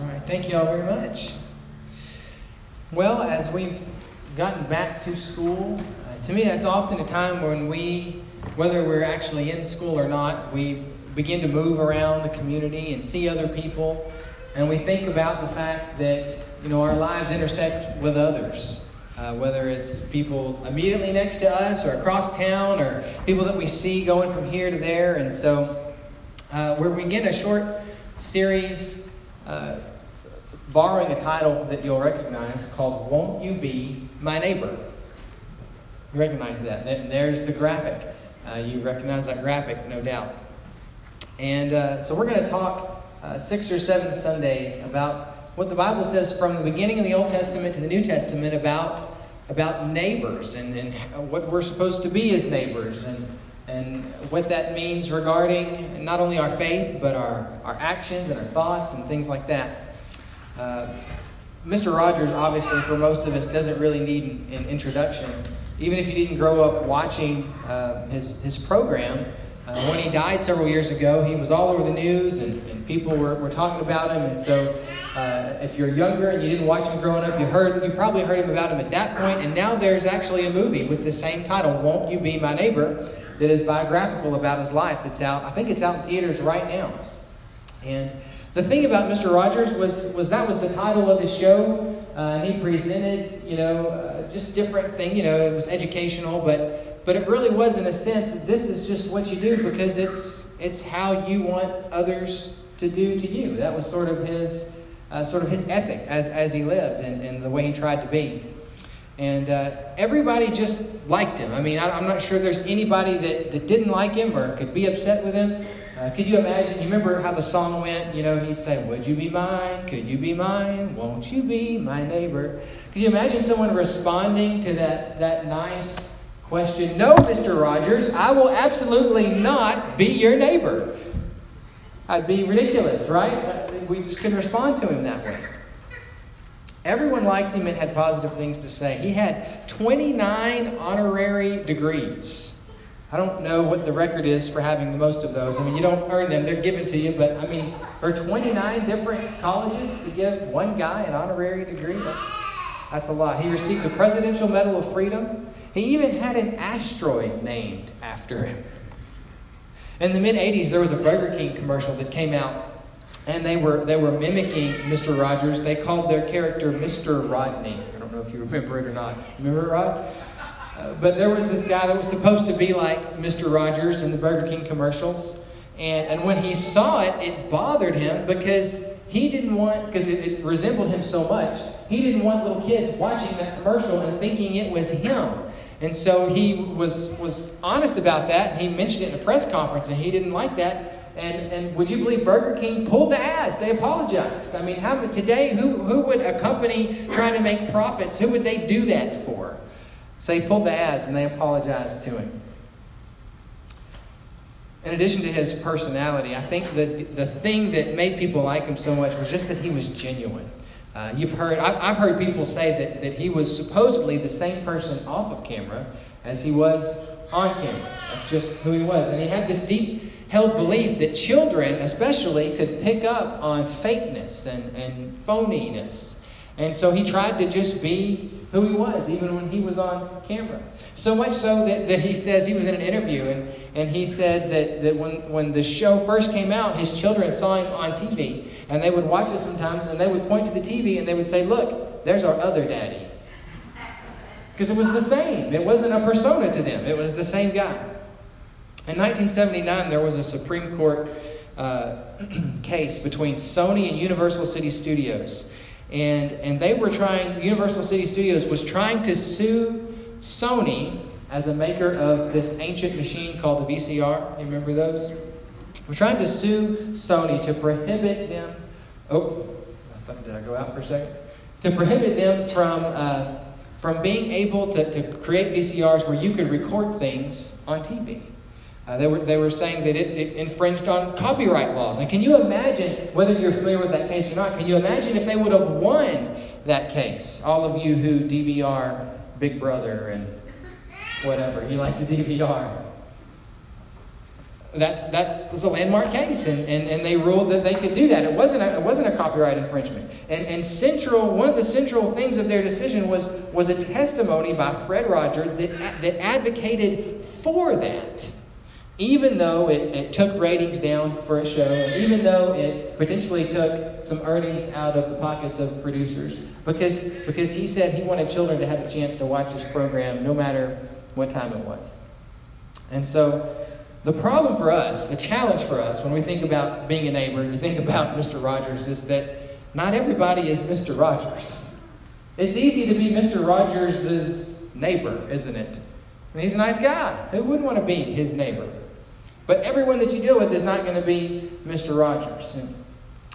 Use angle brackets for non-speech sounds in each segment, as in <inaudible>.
All right, thank you all very much. Well, as we've gotten back to school, uh, to me that's often a time when we, whether we're actually in school or not, we begin to move around the community and see other people, and we think about the fact that you know our lives intersect with others. Uh, whether it's people immediately next to us or across town or people that we see going from here to there. And so uh, we're beginning a short series uh, borrowing a title that you'll recognize called Won't You Be My Neighbor? You recognize that. There's the graphic. Uh, you recognize that graphic, no doubt. And uh, so we're going to talk uh, six or seven Sundays about what the Bible says from the beginning of the Old Testament to the New Testament about, about neighbors and, and what we're supposed to be as neighbors and, and what that means regarding not only our faith, but our, our actions and our thoughts and things like that. Uh, Mr. Rogers, obviously, for most of us, doesn't really need an introduction. Even if you didn't grow up watching uh, his, his program, uh, when he died several years ago, he was all over the news and, and people were, were talking about him. And so, uh, if you're younger and you didn't watch him growing up, you heard you probably heard him about him at that point. And now there's actually a movie with the same title, "Won't You Be My Neighbor," that is biographical about his life. It's out. I think it's out in theaters right now. And the thing about Mr. Rogers was, was that was the title of his show. Uh, and he presented, you know, uh, just different thing. You know, it was educational, but but it really was in a sense that this is just what you do because it's it's how you want others to do to you. That was sort of his uh, sort of his ethic as as he lived and, and the way he tried to be. And uh, everybody just liked him. I mean, I, I'm not sure there's anybody that, that didn't like him or could be upset with him. Uh, could you imagine? You remember how the song went? You know, he'd say, Would you be mine? Could you be mine? Won't you be my neighbor? Could you imagine someone responding to that, that nice question? No, Mr. Rogers, I will absolutely not be your neighbor. I'd be ridiculous, right? We just couldn't respond to him that way. Everyone liked him and had positive things to say. He had 29 honorary degrees. I don't know what the record is for having the most of those. I mean, you don't earn them, they're given to you. But I mean, for 29 different colleges to give one guy an honorary degree, that's, that's a lot. He received the Presidential Medal of Freedom. He even had an asteroid named after him. In the mid 80s, there was a Burger King commercial that came out, and they were, they were mimicking Mr. Rogers. They called their character Mr. Rodney. I don't know if you <laughs> remember it or not. Remember it, Rod? Uh, but there was this guy that was supposed to be like Mr. Rogers in the Burger King commercials. And, and when he saw it, it bothered him because he didn't want, because it, it resembled him so much, he didn't want little kids watching that commercial and thinking it was him. And so he was, was honest about that. He mentioned it in a press conference, and he didn't like that. And, and would you believe Burger King pulled the ads? They apologized. I mean, how, today, who, who would a company trying to make profits, who would they do that for? So he pulled the ads and they apologized to him. In addition to his personality, I think that the thing that made people like him so much was just that he was genuine. Uh, you've heard, I've heard people say that, that he was supposedly the same person off of camera as he was on camera. That's just who he was. And he had this deep held belief that children, especially, could pick up on fakeness and, and phoniness. And so he tried to just be who he was, even when he was on camera. So much so that, that he says he was in an interview and, and he said that, that when, when the show first came out, his children saw him on TV and they would watch it sometimes and they would point to the TV and they would say, Look, there's our other daddy. Because it was the same. It wasn't a persona to them, it was the same guy. In 1979, there was a Supreme Court uh, <clears throat> case between Sony and Universal City Studios. And, and they were trying, Universal City Studios was trying to sue Sony as a maker of this ancient machine called the VCR. You remember those? We're trying to sue Sony to prohibit them. Oh, I thought, did I go out for a second? To prohibit them from, uh, from being able to, to create VCRs where you could record things on TV. Uh, they, were, they were saying that it, it, infringed on copyright laws. And can you imagine, whether you're familiar with that case or not, can you imagine if they would have won that case? All of you who DVR Big Brother and whatever, you like to DVR. that's, that's, that's a landmark case, and, and, and they ruled that they could do that. It wasn't a, it wasn't a copyright infringement. And, and central, one of the central things of their decision was, was a testimony by Fred Rogers that, that advocated for that. Even though it, it took ratings down for a show, and even though it potentially took some earnings out of the pockets of producers, because, because he said he wanted children to have a chance to watch this program no matter what time it was. And so the problem for us, the challenge for us when we think about being a neighbor and you think about <laughs> Mr. Rogers is that not everybody is Mr. Rogers. It's easy to be Mr. Rogers' neighbor, isn't it? Mean, he's a nice guy. Who wouldn't want to be his neighbor? But everyone that you deal with is not going to be Mr. Rogers. And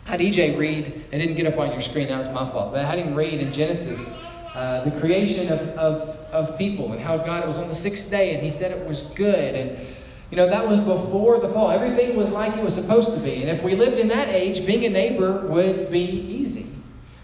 had EJ read, I didn't get up on your screen, that was my fault, but had him read in Genesis uh, the creation of, of, of people and how God was on the sixth day and he said it was good. And you know, that was before the fall. Everything was like it was supposed to be. And if we lived in that age, being a neighbor would be easy.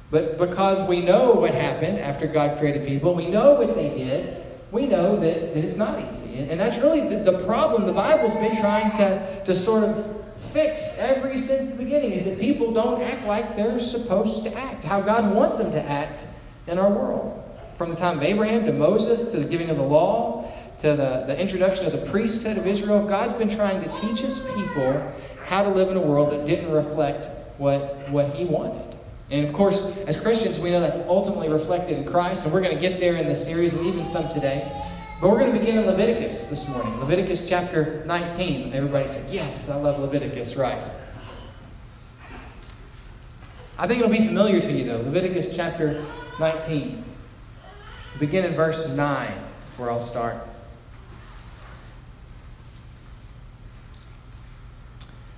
But because we know what happened after God created people, we know what they did, we know that, that it's not easy. And, and that's really the, the problem the Bible's been trying to, to sort of fix ever since the beginning is that people don't act like they're supposed to act, how God wants them to act in our world. From the time of Abraham to Moses to the giving of the law to the, the introduction of the priesthood of Israel, God's been trying to teach his people how to live in a world that didn't reflect what, what he wanted. And of course, as Christians, we know that's ultimately reflected in Christ, and we're going to get there in this series and even some today. But we're going to begin in Leviticus this morning. Leviticus chapter 19. Everybody said, Yes, I love Leviticus, right? I think it'll be familiar to you, though. Leviticus chapter 19. Begin in verse 9, where I'll start.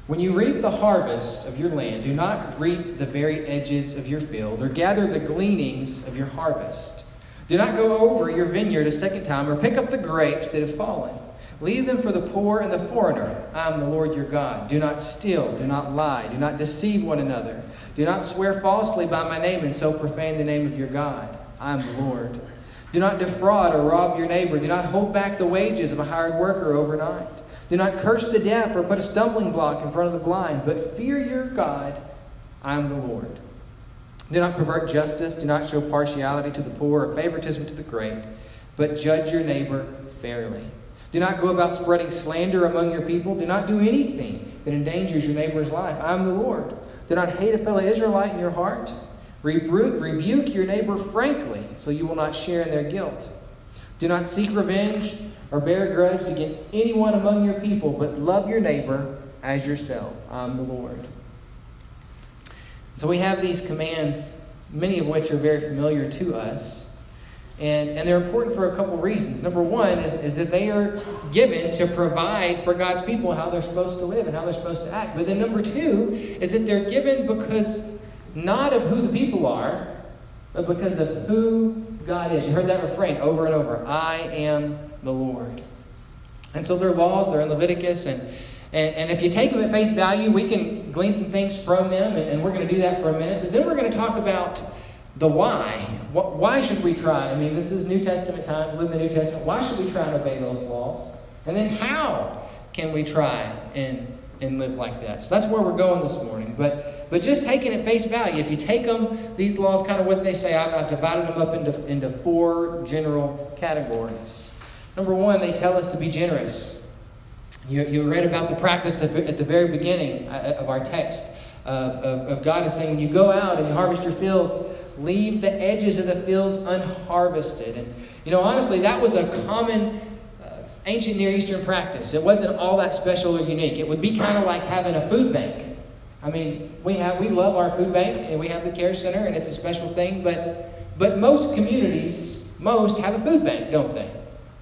When you reap the harvest of your land, do not reap the very edges of your field, or gather the gleanings of your harvest. Do not go over your vineyard a second time, or pick up the grapes that have fallen. Leave them for the poor and the foreigner. I am the Lord your God. Do not steal, do not lie, do not deceive one another. Do not swear falsely by my name and so profane the name of your God. I am the Lord. Do not defraud or rob your neighbor. Do not hold back the wages of a hired worker overnight. Do not curse the deaf or put a stumbling block in front of the blind, but fear your God. I am the Lord. Do not pervert justice. Do not show partiality to the poor or favoritism to the great, but judge your neighbor fairly. Do not go about spreading slander among your people. Do not do anything that endangers your neighbor's life. I am the Lord. Do not hate a fellow Israelite in your heart. Rebuke, rebuke your neighbor frankly, so you will not share in their guilt. Do not seek revenge or bear a grudge against anyone among your people, but love your neighbor as yourself. I'm the Lord. So we have these commands, many of which are very familiar to us. And, and they're important for a couple reasons. Number one is, is that they are given to provide for God's people how they're supposed to live and how they're supposed to act. But then number two is that they're given because not of who the people are, but because of who God is. You heard that refrain over and over I am the Lord. And so there are laws, they're in Leviticus, and, and, and if you take them at face value, we can glean some things from them, and, and we're going to do that for a minute. But then we're going to talk about the why. What, why should we try? I mean, this is New Testament times, live in the New Testament. Why should we try and obey those laws? And then how can we try and, and live like that? So that's where we're going this morning. But, but just taking at face value, if you take them, these laws, kind of what they say, I've, I've divided them up into, into four general categories. Number one, they tell us to be generous. You, you read about the practice at the very beginning uh, of our text of, of, of God is saying, you go out and you harvest your fields, leave the edges of the fields unharvested. And, you know, honestly, that was a common uh, ancient Near Eastern practice. It wasn't all that special or unique. It would be kind of like having a food bank. I mean, we, have, we love our food bank and we have the care center and it's a special thing, but, but most communities, most have a food bank, don't they?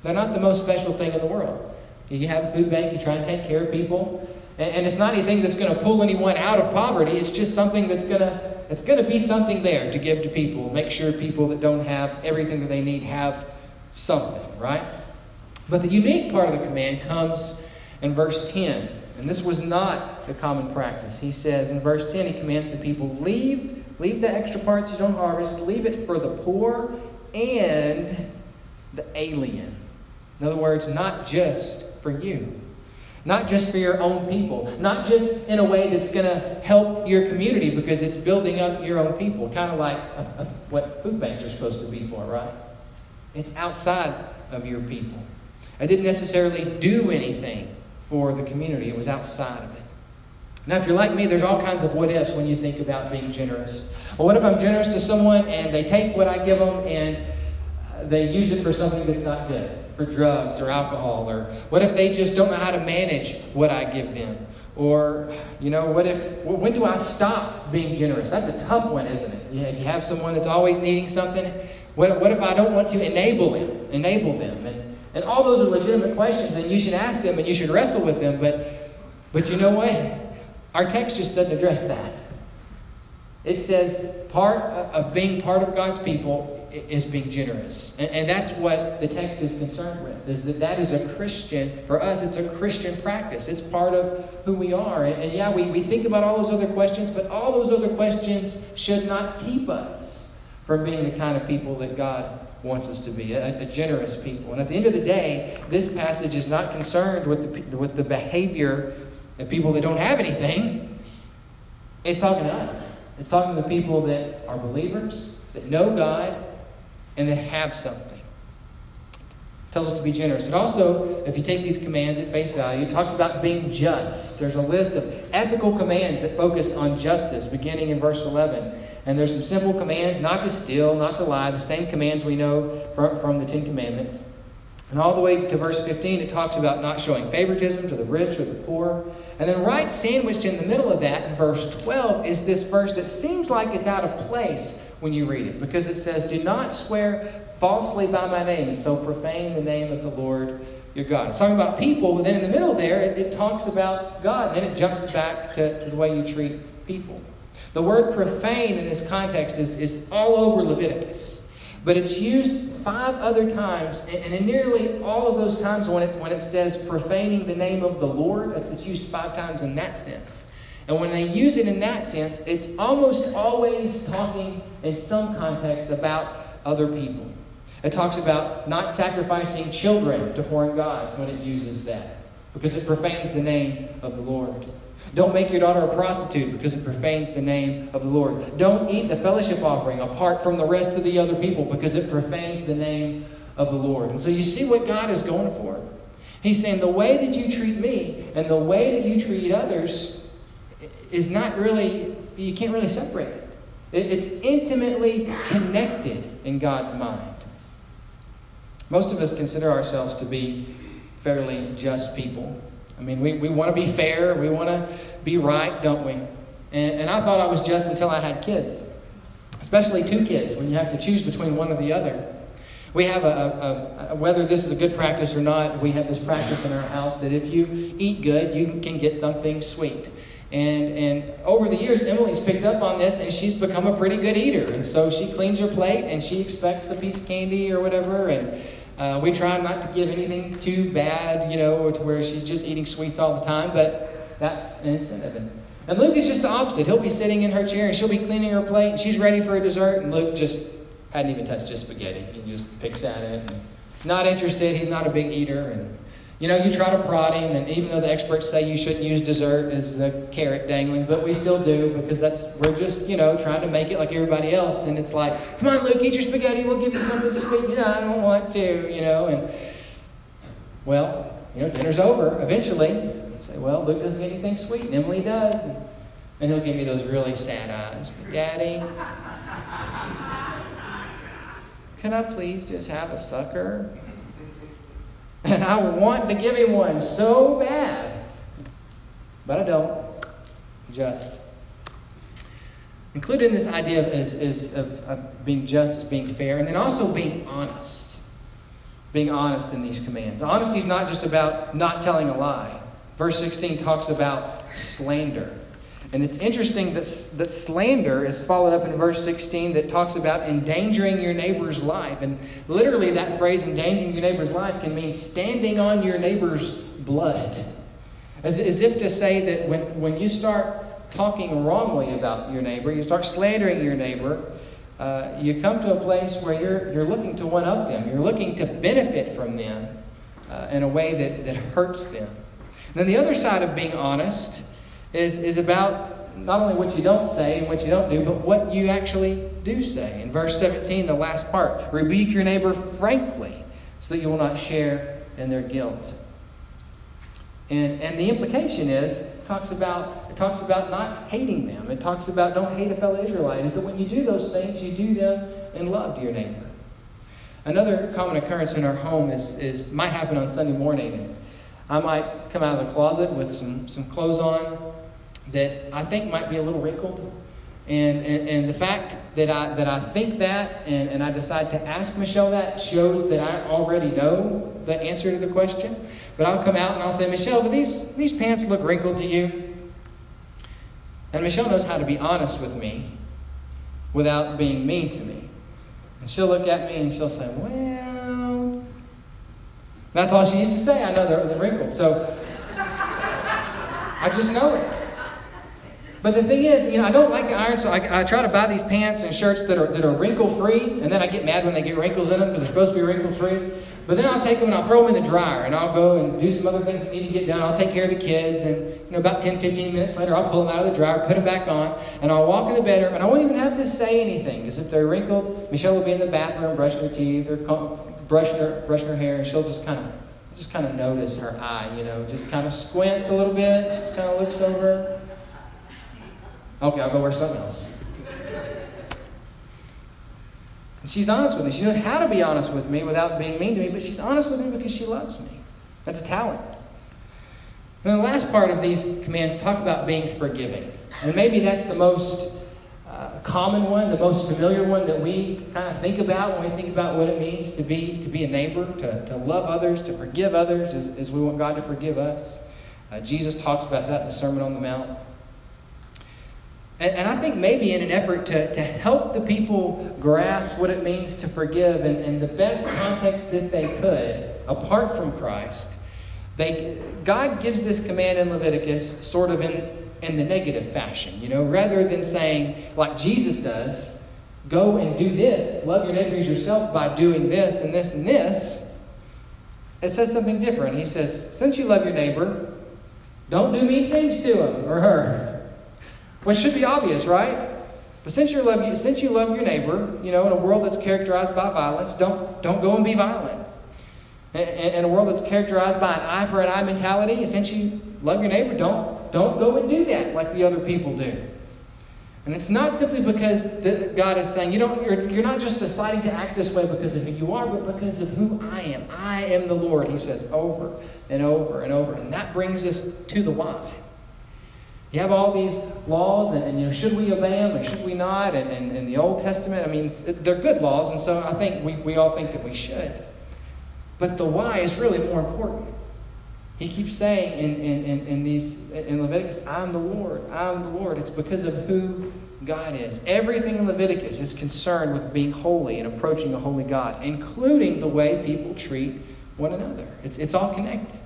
They're not the most special thing in the world. You have a food bank, you try and take care of people, and, and it's not anything that's going to pull anyone out of poverty. It's just something that's going to it's going to be something there to give to people. Make sure people that don't have everything that they need have something, right? But the unique part of the command comes in verse 10. And this was not a common practice. He says in verse 10, he commands the people, leave, leave the extra parts you don't harvest, leave it for the poor and the alien. In other words, not just for you. Not just for your own people, not just in a way that's going to help your community because it's building up your own people, kind of like a, a, what food banks are supposed to be for, right? It's outside of your people. I didn't necessarily do anything for the community, it was outside of it. Now, if you're like me, there's all kinds of what ifs when you think about being generous. Well, what if I'm generous to someone and they take what I give them and they use it for something that's not good? For drugs or alcohol? Or what if they just don't know how to manage what I give them? Or, you know, what if, when do I stop being generous? That's a tough one, isn't it? if you have someone that's always needing something, what, what if I don't want to enable them, enable them? And, and all those are legitimate questions, and you should ask them and you should wrestle with them, but, but you know what? Our text just doesn't address that. It says part uh, of being part of God's people is being generous. And, and, that's what the text is concerned with, is that that is a Christian, for us, it's a Christian practice. It's part of who we are. And, and, yeah, we, we think about all those other questions, but all those other questions should not keep us from being the kind of people that God wants us to be, a, a generous people. And at the end of the day, this passage is not concerned with the, with the behavior of people that don't have anything. It's talking to us. It's talking to people that are believers, that know God, and that have something. It tells us to be generous. It also, if you take these commands at face value, it talks about being just. There's a list of ethical commands that focus on justice, beginning in verse 11. And there's some simple commands not to steal, not to lie, the same commands we know from, from the Ten Commandments. And all the way to verse 15, it talks about not showing favoritism to the rich or the poor. And then, right sandwiched in the middle of that, in verse 12, is this verse that seems like it's out of place when you read it because it says, Do not swear falsely by my name so profane the name of the Lord your God. It's talking about people, but then in the middle there, it, it talks about God. And then it jumps back to, to the way you treat people. The word profane in this context is, is all over Leviticus, but it's used five other times, and, in nearly all of those times when, it's, when it says profaning the name of the Lord, it's used five times in that sense. And when they use it in that sense, it's almost always talking in some context about other people. It talks about not sacrificing children to foreign gods when it uses that, because it profanes the name of the Lord. Don't make your daughter a prostitute because it profanes the name of the Lord. Don't eat the fellowship offering apart from the rest of the other people because it profanes the name of the Lord. And so you see what God is going for. He's saying the way that you treat me and the way that you treat others is not really, you can't really separate it. It's intimately connected in God's mind. Most of us consider ourselves to be fairly just people. I mean, we, we want to be fair, we want to be right, don't we? And, and I thought I was just until I had kids, especially two kids, when you have to choose between one or the other. We have a, a, a, whether this is a good practice or not, we have this practice in our house that if you eat good, you can get something sweet. And, and over the years, Emily's picked up on this and she's become a pretty good eater. And so she cleans her plate and she expects a piece of candy or whatever. And uh, we try not to give anything too bad, you know, to where she's just eating sweets all the time. But that's an incentive. And, and Luke is just the opposite. He'll be sitting in her chair and she'll be cleaning her plate and she's ready for a dessert. And Luke just hadn't even touched his spaghetti. He just picks at it. And not interested. He's not a big eater. And you know, you try to prod him, and even though the experts say you shouldn't use dessert as the carrot dangling, but we still do because that's we're just you know trying to make it like everybody else, and it's like, come on, Luke, eat your spaghetti. We'll give you something sweet. Know, I don't want to, you know, and well, you know, dinner's over eventually. I say, well, Luke doesn't get anything sweet, and Emily does, and, and he'll give me those really sad eyes. But Daddy, can I please just have a sucker? And I want to give him one so bad. But I don't. Just. Included in this idea is, is of, of being just as being fair, and then also being honest. Being honest in these commands. Honesty is not just about not telling a lie. Verse 16 talks about slander. And it's interesting that, that slander is followed up in verse 16 that talks about endangering your neighbor's life. And literally, that phrase, endangering your neighbor's life, can mean standing on your neighbor's blood. As, as if to say that when, when you start talking wrongly about your neighbor, you start slandering your neighbor, uh, you come to a place where you're, you're looking to one up them. You're looking to benefit from them uh, in a way that, that hurts them. And then the other side of being honest is, is about not only what you don't say and what you don't do, but what you actually do say. In verse 17, the last part rebuke your neighbor frankly so that you will not share in their guilt. And, and the implication is, it talks about it talks about not hating them. It talks about don't hate a fellow Israelite. Is that when you do those things, you do them in love to your neighbor. Another common occurrence in our home is, is might happen on Sunday morning. I might come out of the closet with some, some clothes on that I think might be a little wrinkled. And, and, and the fact that I, that I think that and, and I decide to ask Michelle that shows that I already know the answer to the question. But I'll come out and I'll say, Michelle, do these, these pants look wrinkled to you? And Michelle knows how to be honest with me without being mean to me. And she'll look at me and she'll say, Well, that's all she used to say. I know the, the wrinkles. So <laughs> I just know it. But the thing is, you know, I don't like to iron, so I, I try to buy these pants and shirts that are, that are wrinkle free, and then I get mad when they get wrinkles in them because they're supposed to be wrinkle free. But then I'll take them and I'll throw them in the dryer, and I'll go and do some other things that need to get done. I'll take care of the kids, and you know, about 10, 15 minutes later, I'll pull them out of the dryer, put them back on, and I'll walk in the bedroom, and I won't even have to say anything because if they're wrinkled, Michelle will be in the bathroom brushing her teeth or brushing her, brushing her hair, and she'll just kind of just kind of notice her eye, you know, just kind of squints a little bit, just kind of looks over. Okay, I'll go wear something else. And she's honest with me. She knows how to be honest with me without being mean to me, but she's honest with me because she loves me. That's a talent. And the last part of these commands talk about being forgiving. And maybe that's the most uh, common one, the most familiar one that we kind of think about when we think about what it means to be, to be a neighbor, to, to love others, to forgive others as, as we want God to forgive us. Uh, Jesus talks about that in the Sermon on the Mount. And, and I think maybe in an effort to, to help the people grasp what it means to forgive in, in the best context that they could, apart from Christ, they, God gives this command in Leviticus sort of in, in the negative fashion, you know, rather than saying, like Jesus does, go and do this, love your neighbor as yourself by doing this and this and this. It says something different. He says, since you love your neighbor, don't do mean things to him or her. Which should be obvious, right? But since you love since you love your neighbor, you know, in a world that's characterized by violence, don't don't go and be violent. In a world that's characterized by an eye for an eye mentality, since you love your neighbor, don't don't go and do that like the other people do. And it's not simply because God is saying, you don't, you're, you're not just deciding to act this way because of who you are, but because of who I am. I am the Lord, he says over and over and over. And that brings us to the why. You have all these laws, and, and, you know, should we obey them or should we not? And in and, the Old Testament, I mean, they're good laws, and so I think we, we all think that we should. But the why is really more important. He keeps saying in, in, in, in, these, in Leviticus, I'm the Lord, I'm the Lord. It's because of who God is. Everything in Leviticus is concerned with being holy and approaching a holy God, including the way people treat one another. It's, it's all connected.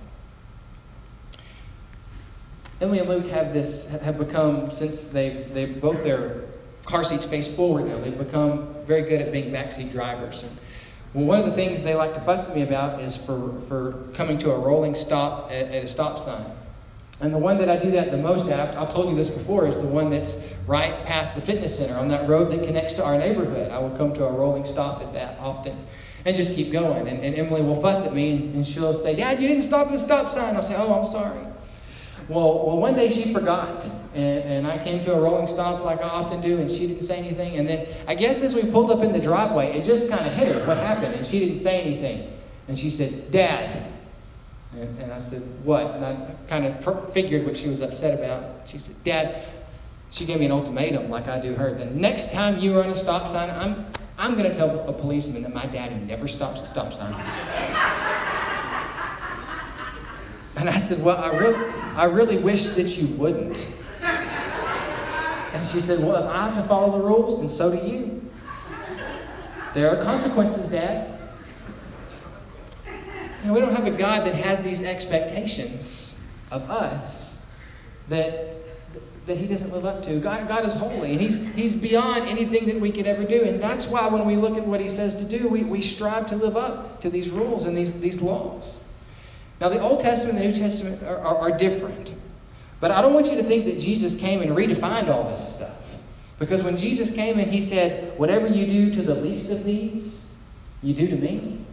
Emily and Luke have this have become since they've they both their car seats face forward now. They've become very good at being backseat drivers. And well, one of the things they like to fuss at me about is for for coming to a rolling stop at, at a stop sign. And the one that I do that the most at, I've told you this before, is the one that's right past the fitness center on that road that connects to our neighborhood. I will come to a rolling stop at that often and just keep going. And, and Emily will fuss at me and, and she'll say, Dad, you didn't stop at the stop sign. I'll say, Oh, I'm sorry. Well, well, one day she forgot, and, and I came to a rolling stop like I often do, and she didn't say anything. And then I guess as we pulled up in the driveway, it just kind of hit her what happened, and she didn't say anything. And she said, Dad. And, and I said, What? And I kind of figured what she was upset about. She said, Dad, she gave me an ultimatum like I do her. The next time you run a stop sign, I'm, I'm going to tell a policeman that my daddy never stops at stop signs. <laughs> And I said, Well, I really, I really wish that you wouldn't. And she said, Well, if I have to follow the rules, then so do you. There are consequences, Dad. You know, we don't have a God that has these expectations of us that, that He doesn't live up to. God, God is holy, and he's, he's beyond anything that we could ever do. And that's why when we look at what He says to do, we, we strive to live up to these rules and these, these laws. Now, the Old Testament and the New Testament are, are, are different. But I don't want you to think that Jesus came and redefined all this stuff. Because when Jesus came and he said, Whatever you do to the least of these, you do to me.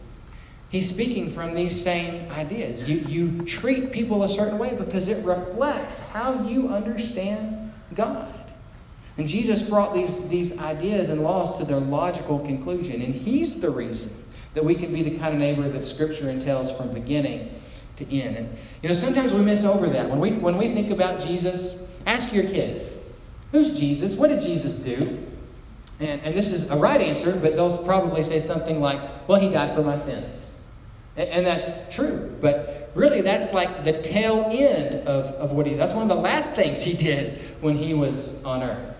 He's speaking from these same ideas. You, you treat people a certain way because it reflects how you understand God. And Jesus brought these, these ideas and laws to their logical conclusion. And He's the reason that we can be the kind of neighbor that Scripture entails from beginning to end. And, you know, sometimes we miss over that. When we, when we think about Jesus, ask your kids, who's Jesus? What did Jesus do? And, and this is a right answer, but they'll probably say something like, well, He died for my sins. And, and that's true. But really, that's like the tail end of, of what he That's one of the last things he did when he was on earth.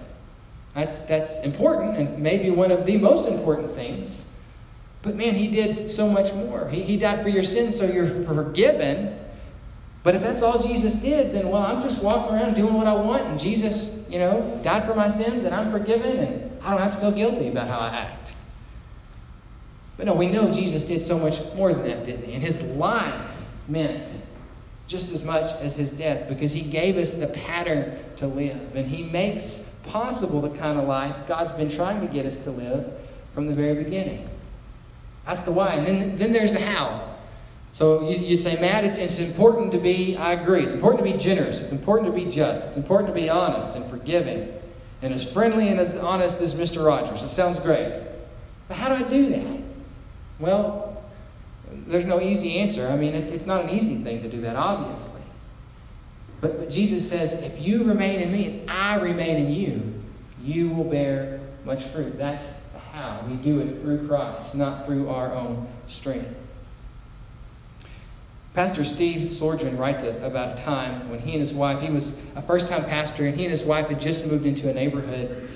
That's, that's important and maybe one of the most important things. But man, he did so much more. He, he died for your sins so you're forgiven. But if that's all Jesus did, then well, I'm just walking around doing what I want, and Jesus, you know, died for my sins, and I'm forgiven, and I don't have to feel guilty about how I act. But no, we know Jesus did so much more than that, didn't he? And his life meant just as much as his death because he gave us the pattern to live. And he makes possible the kind of life God's been trying to get us to live from the very beginning. That's the why. And then, then there's the how. So you, you say, Matt, it's, it's important to be, I agree, it's important to be generous, it's important to be just, it's important to be honest and forgiving, and as friendly and as honest as Mr. Rogers. It sounds great. But how do I do that? Well, there's no easy answer. I mean, it's, it's not an easy thing to do that, obviously. But, but Jesus says, if you remain in me and I remain in you, you will bear much fruit. That's how. We do it through Christ, not through our own strength. Pastor Steve Sjogren writes about a time when he and his wife, he was a first time pastor, and he and his wife had just moved into a neighborhood.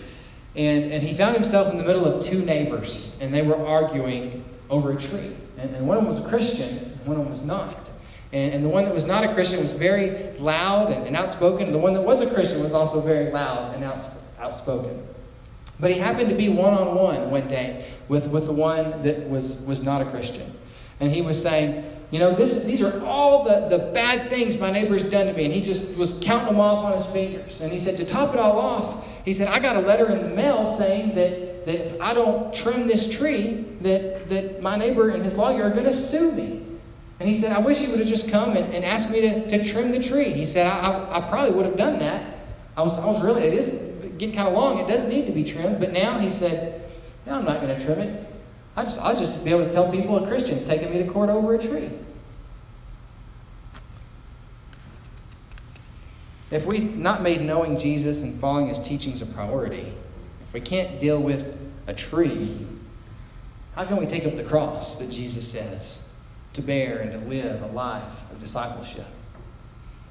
And, and he found himself in the middle of two neighbors, and they were arguing over a tree. And, and one of them was a Christian, and one of them was not. And, and the one that was not a Christian was very loud and, and outspoken. The one that was a Christian was also very loud and outs, outspoken. But he happened to be one on one one day with, with the one that was, was not a Christian. And he was saying, You know, this, these are all the, the bad things my neighbor's done to me. And he just was counting them off on his fingers. And he said, To top it all off, he said, I got a letter in the mail saying that that if I don't trim this tree, that, that my neighbor and his lawyer are going to sue me. And he said, I wish he would have just come and, and asked me to, to trim the tree. He said, I, I, I probably would have done that. I was, I was really, it is getting kind of long. It does need to be trimmed. But now he said, no, I'm not going to trim it. I just, I'll just be able to tell people a Christian's taking me to court over a tree. If we've not made knowing Jesus and following his teachings a priority, if we can't deal with a tree, how can we take up the cross that Jesus says to bear and to live a life of discipleship?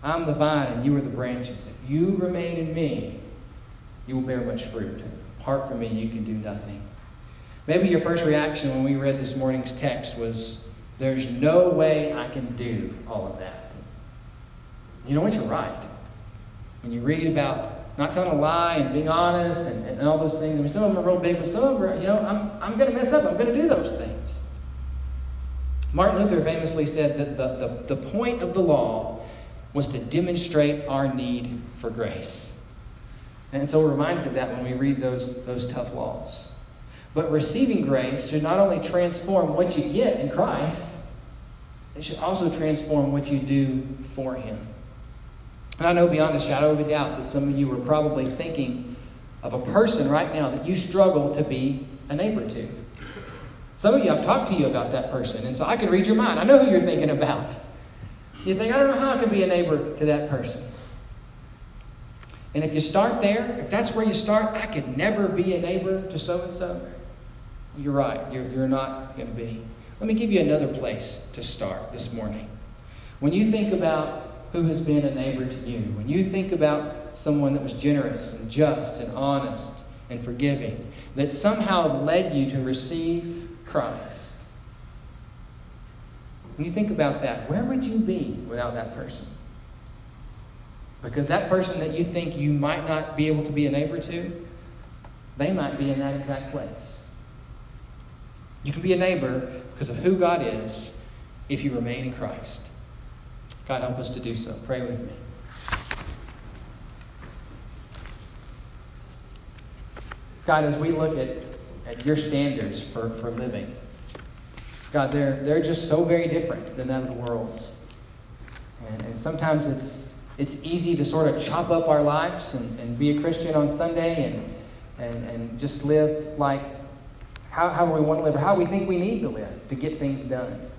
I'm the vine and you are the branches. If you remain in me, you will bear much fruit. Apart from me, you can do nothing. Maybe your first reaction when we read this morning's text was, There's no way I can do all of that. You know what? You're right. When you read about not telling a lie and being honest and, and all those things. I mean, some of them are real big, but some of them are, you know, I'm, I'm going to mess up. I'm going to do those things. Martin Luther famously said that the, the, the point of the law was to demonstrate our need for grace. And so we're reminded of that when we read those, those tough laws. But receiving grace should not only transform what you get in Christ, it should also transform what you do for Him. And I know beyond a shadow of a doubt that some of you are probably thinking of a person right now that you struggle to be a neighbor to. Some of you, I've talked to you about that person, and so I can read your mind. I know who you're thinking about. You think, I don't know how I can be a neighbor to that person. And if you start there, if that's where you start, I could never be a neighbor to so and so. You're right, you're, you're not going to be. Let me give you another place to start this morning. When you think about who has been a neighbor to you, when you think about someone that was generous and just and honest and forgiving, that somehow led you to receive Christ, when you think about that, where would you be without that person? Because that person that you think you might not be able to be a neighbor to, they might be in that exact place. You can be a neighbor because of who God is if you remain in Christ. God, help us to do so. Pray with me. God, as we look at, at your standards for, for living, God, they're, they're just so very different than that of the world's. And, and sometimes it's, it's easy to sort of chop up our lives and, and be a Christian on Sunday and, and, and just live like how, how we want to live or how we think we need to live to get things done.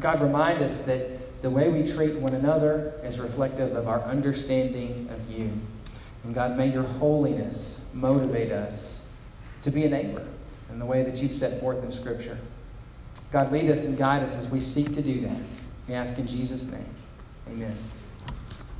God, remind us that the way we treat one another is reflective of our understanding of you. And God, may your holiness motivate us to be a neighbor in the way that you've set forth in Scripture. God, lead us and guide us as we seek to do that. We ask in Jesus' name. Amen.